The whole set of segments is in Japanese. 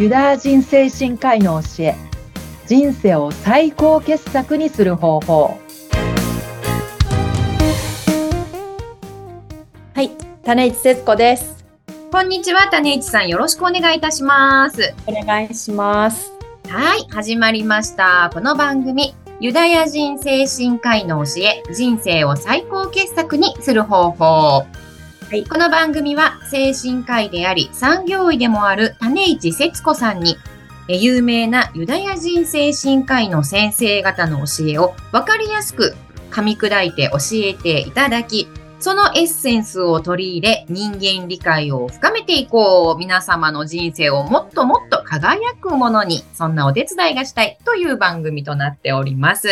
ユダヤ人精神科医の教え人生を最高傑作にする方法はい種市節子ですこんにちは、種市さん。よろしくお願いいたします。お願いしますはい、始まりました。この番組、ユダヤ人精神科医の教え、人生を最高傑作にする方法。いこの番組は、精神科医であり、産業医でもある種市節子さんに、え有名なユダヤ人精神科医の先生方の教えを分かりやすく噛み砕いて教えていただき、そのエッセンスを取り入れ、人間理解を深めていこう。皆様の人生をもっともっと輝くものに、そんなお手伝いがしたいという番組となっております。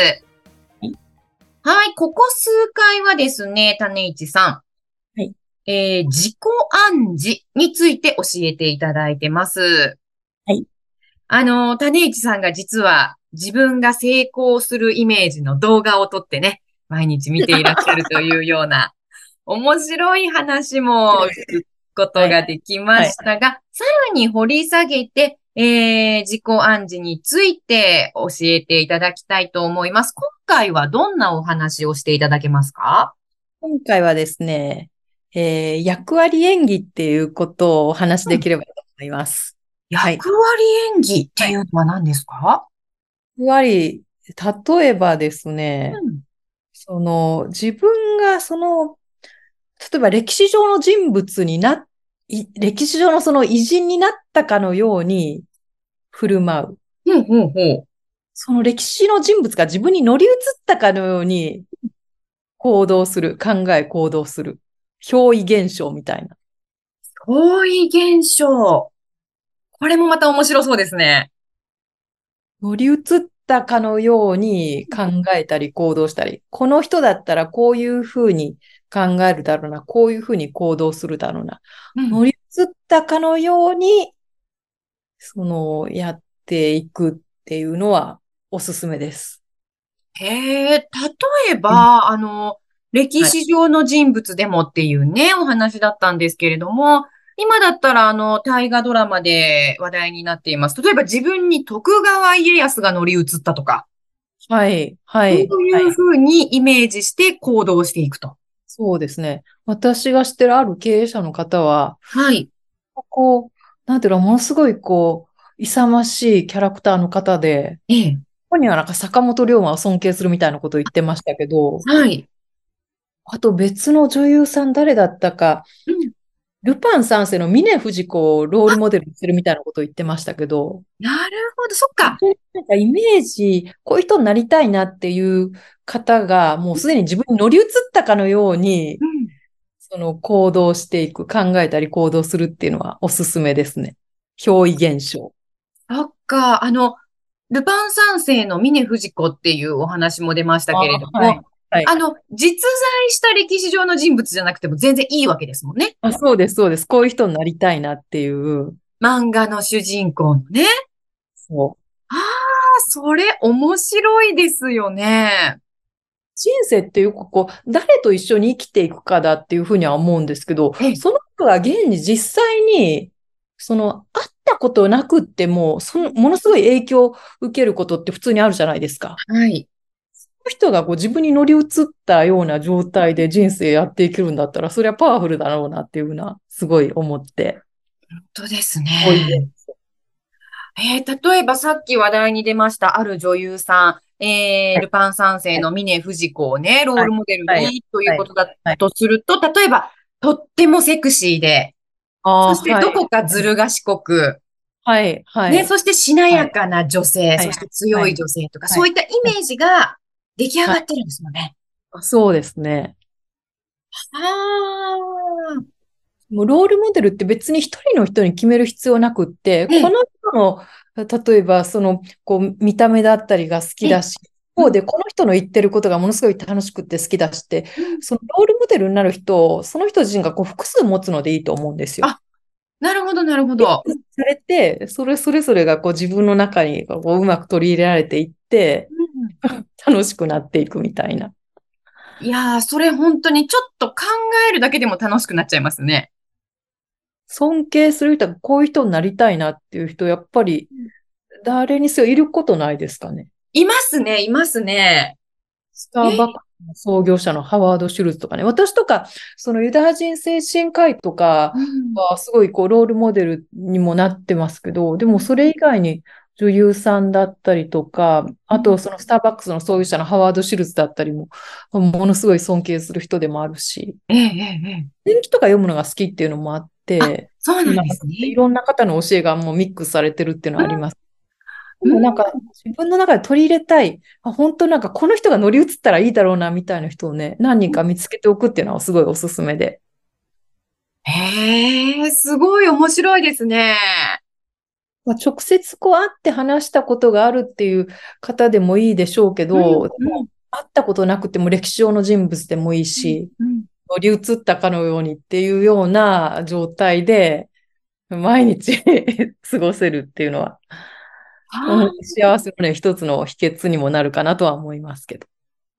はい、ここ数回はですね、種市さん。はい。えー自己暗示について教えていただいてます。はい。あの、種市さんが実は自分が成功するイメージの動画を撮ってね、毎日見ていらっしゃるというような、面白い話も聞くことができましたが、さらに掘り下げて、えー、自己暗示について教えていただきたいと思います。今回はどんなお話をしていただけますか？今回はですね、えー役割演技っていうことをお話しできればと思います。はい役割演技っていうのは何ですか、役割、例えばですね、うんその、自分がその、例えば歴史上の人物にな、い歴史上のその偉人になったかのように振る舞う。ほうほうほう。その歴史の人物が自分に乗り移ったかのように行動する。考え行動する。憑依現象みたいな。憑依現象。これもまた面白そうですね。乗り移ったかのように考えたり行動したり、この人だったらこういうふうに考えるだろうな、こういうふうに行動するだろうな。うん乗り移ったかのように、その、やっていくっていうのはおすすめです。へえ、例えば、あの、歴史上の人物でもっていうね、お話だったんですけれども、今だったら、あの、大河ドラマで話題になっています。例えば自分に徳川家康が乗り移ったとか、はい、はそうい。いうふうにイメージして行動していくと。そうですね。私が知ってるある経営者の方は、はい。こう、なんていうの、ものすごいこう、勇ましいキャラクターの方で、ええ。ここにはなんか坂本龍馬を尊敬するみたいなことを言ってましたけど、はい。あと別の女優さん誰だったか、うんルパン三世の峰不二子をロールモデルにしてるみたいなことを言ってましたけど、なるほど、そっか。なんかイメージ、こういう人になりたいなっていう方が、もうすでに自分に乗り移ったかのように、うん。その行動していく、考えたり行動するっていうのはおすすめですね。憑依現象。そっか、あの、ルパン三世の峰不二子っていうお話も出ましたけれども、あはいはいあの、実在した歴史上の人物じゃなくても全然いいわけですもんね。あ、そうです、そうです。こういう人になりたいなっていう。漫画の主人公のね。そう。ああ、それ面白いですよね。人生っていうか、こう、誰と一緒に生きていくかだっていうふうには思うんですけどええ、その人が現に実際に、その、会ったことなくっても、その、ものすごい影響を受けることって普通にあるじゃないですか。はい。の人がこう自分に乗り移ったような状態で人生やっていけるんだったら、それはパワフルだろうなっていうふうな、すごい思って。本当ですね。えー、例えばさっき話題に出ましたある女優さん、えー、ルパン三世の峰不二子をね、ロールモデルはい。にということだはいとすると、例えば、とってもセクシーで、あそしてどこかずる賢く、はい、はい。ね、そしてしなやかな女性、はい。そして強い女性とか、はい。そういったイメージが出来上がってるんですよね。そうですね。ああ、もうロールモデルって別に一人の人に決める必要なくって、ええこの人の、例えばその、こう、見た目だったりが好きだし、一方でこの人の言ってることがものすごい楽しくって好きだしって、そのロールモデルになる人を、その人自身がこう複数持つのでいいと思うんですよ。あなるほど、なるほど。されて、それ、それぞれがこう自分の中にこううまく取り入れられていって、楽しくなっていくみたいな。いやー、それ本当にちょっと考えるだけでも楽しくなっちゃいますね。尊敬する人はこういう人になりたいなっていう人、やっぱり誰にせよいることないですかね。いますね、いますね。スターバックスの創業者のハワード・シュルツとかね。私とか、そのユダヤ人精神科医とかはすごいこうロールモデルにもなってますけど、でもそれ以外に女優さんだったりとか、あとそのスターバックスの創業者のハワード・シュルツだったりも、ものすごい尊敬する人でもあるし、ええ、ええ。伝記とか読むのが好きっていうのもあって、そうなんですね。いろんな方の教えがもうミックスされてるっていうのはあります。うんでもなんか自分の中で取り入れたい、あ本当なんかこの人が乗り移ったらいいだろうなみたいな人をね、何人か見つけておくっていうのはすごいおすすめで。へえ、すごい面白いですね。まあ、直接こう会って話したことがあるっていう方でもいいでしょうけど、うんでも会ったことなくても歴史上の人物でもいいし、うん乗り移ったかのようにっていうような状態で、毎日 過ごせるっていうのは、うん幸せのね、一つの秘訣にもなるかなとは思いますけど。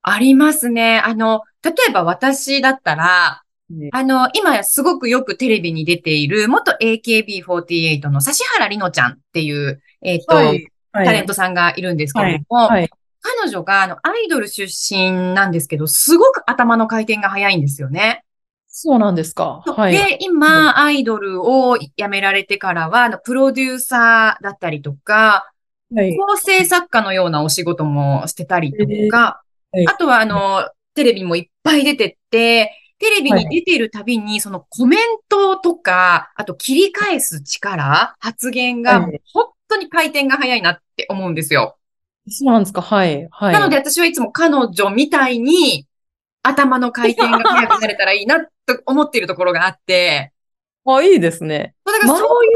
ありますね。あの、例えば私だったら、ねあの、今すごくよくテレビに出ている元 AKB48 の指原莉乃ちゃんっていう、えっと、はいタレントさんがいるんですけれども、はい。彼女があのアイドル出身なんですけど、すごく頭の回転が早いんですよね。そうなんですか。はい。で、今、アイドルを辞められてからは、あの、プロデューサーだったりとか、はい。構成作家のようなお仕事もしてたりとか、あとはあの、テレビもいっぱい出てって、テレビに出ているたびに、そのコメントとか、あと切り返す力、発言がはい本当に回転が早いなって思うんですよ。そうなんですか？はい。はい。なので私はいつも彼女みたいに頭の回転が速くなれたらいいなと思っているところがあって、あ、いいですね。だからそうい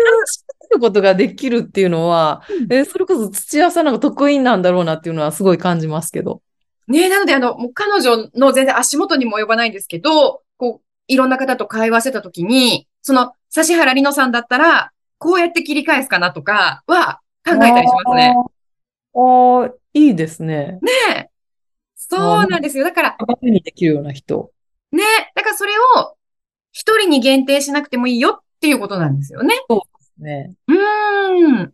うことができるっていうのは、うんえーそれこそ土屋さんなんか得意なんだろうなっていうのはすごい感じますけど。ね、なので、あの、もう彼女の全然足元にも及ばないんですけど、こう、いろんな方と会話してたときに、その、指原莉乃さんだったら、こうやって切り返すかなとかは考えたりしますね。あーあー、いいですね。ねえ。そうなんですよ。だから、楽にできるような人。ね、だからそれを一人に限定しなくてもいいよっていうことなんですよね。ね。うーん。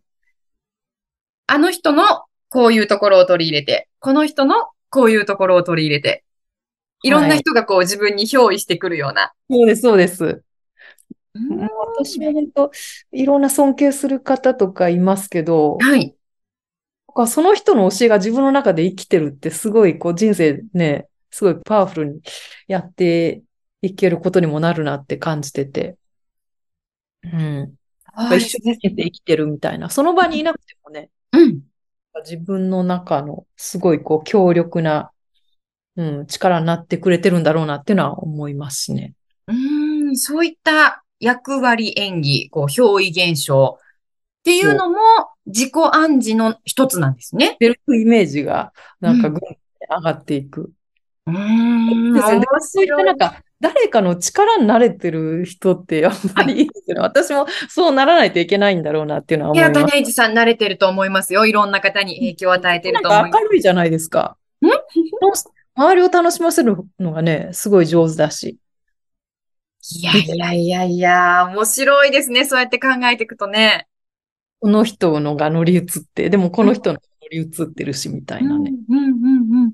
あの人のこういうところを取り入れて、この人のこういうところを取り入れて、いろんな人がこう自分に憑依してくるような。そうです、そうです。うん私も本当、いろんな尊敬する方とかいますけど、はい。その人の教えが自分の中で生きてるってすごいこう人生ね、すごいパワフルにやっていけることにもなるなって感じてて。うん。はい一緒に生きてるみたいな。その場にいなくてもね、うん。自分の中のすごいこう強力な、うん、力になってくれてるんだろうなっていうのは思いますしね。うーん、そういった役割演技、こう、憑依現象っていうのも自己暗示の一つなんですね。セルフイメージがなんかうんぐんって上がっていく。うーん、そういったなんか、誰かの力になれてる人ってやっぱりいいですよね。私もそうならないといけないんだろうなっていうのはい思や、います。種市さん慣れてると思いますよ。いろんな方に影響を与えてると思います。か明るいじゃないですか。ん？周りを楽しませるのがね、すごい上手だし。いやいやいやいや、面白いですね。そうやって考えていくとね。この人のが乗り移って、でもこの人のが乗り移ってるし、みたいなね。うんうんうんうん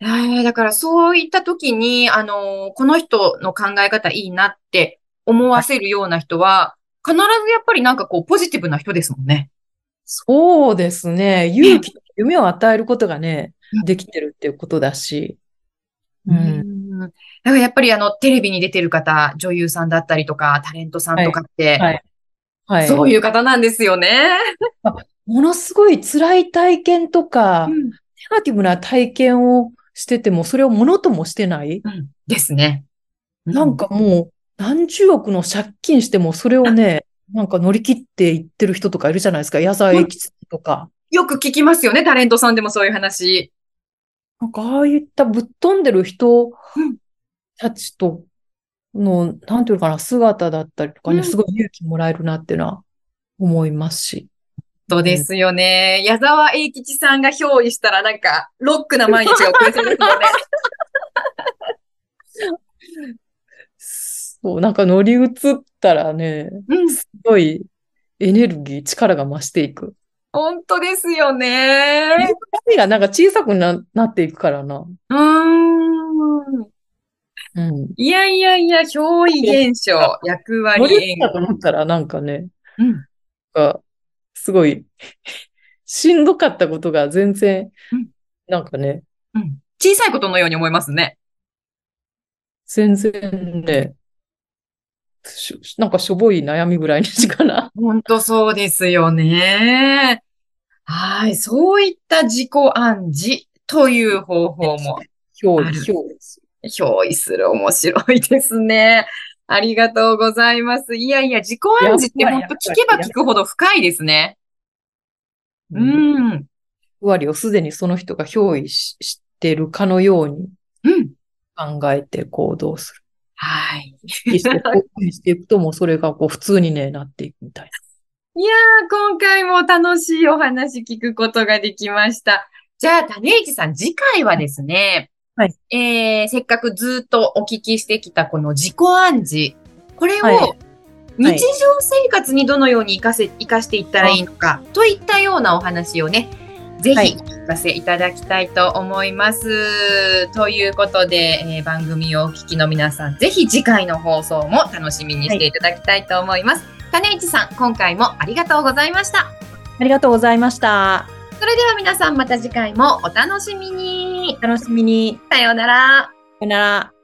えーだからそういった時に、あのーこの人の考え方いいなって思わせるような人は、必ずやっぱりなんかこうポジティブな人ですもんね。そうですね。勇気と夢を与えることがねうん、できてるっていうことだし。う。うんん。だからやっぱりあの、テレビに出てる方、女優さんだったりとか、タレントさんとかって、はいはい。そういう方なんですよね。ものすごい辛い体験とか、ネうんガティブな体験をしてても、それをものともしてない？うんですね。なんかもう、何十億の借金しても、それをね、なんか乗り切っていってる人とかいるじゃないですか。矢沢永吉とか。よく聞きますよね、タレントさんでもそういう話。なんか、ああいったぶっ飛んでる人うんたちとの、なんていうのかな、姿だったりとかね、うんすごい勇気もらえるなっていうのは思いますし。そうですよね。矢沢永吉さんが憑依したらなんか、ロックな毎日が送れそうですよね。そう、なんか乗り移っったらね、うん。すごいエネルギー、力が増していく。本当ですよね。髪がなんか小さくな、なっていくからな。うーん。うん。いやいやいや、憑依現象、役割乗り演だと思ったらなんかね、うん。なんかすごい、しんどかったことが全然うん、なんかね、うん。小さいことのように思いますね。全然ね、しなんかしょぼい悩みぐらいにしかな。本当そうですよね。はい。そういった自己暗示という方法もある憑依です。憑依する面白いですね。ありがとうございます。いやいや、自己暗示って本当聞けば聞くほど深いですね。ううん。ん。ふわりをすでにその人が憑依ししてるかのようにうん。考えて行動する。はい。意識していくと、もうそれがこう普通にね、なっていくみたいいやー、今回も楽しいお話聞くことができました。じゃあ、種市さん、次回はですね、はいえー、せっかくずっとお聞きしてきたこの自己暗示、これをはい日常生活にどのように活かせ、活かしていったらいいのか、といったようなお話をね、ぜはいひ聞かせいただきたいと思います。ということで、えー番組をお聞きの皆さん、ぜひ次回の放送も楽しみにしていただきたいと思います。種市さん、今回もありがとうございました。な。ありがとうございました。それでは皆さんまた次回もお楽しみに。楽しみに。さようなら。さよなら。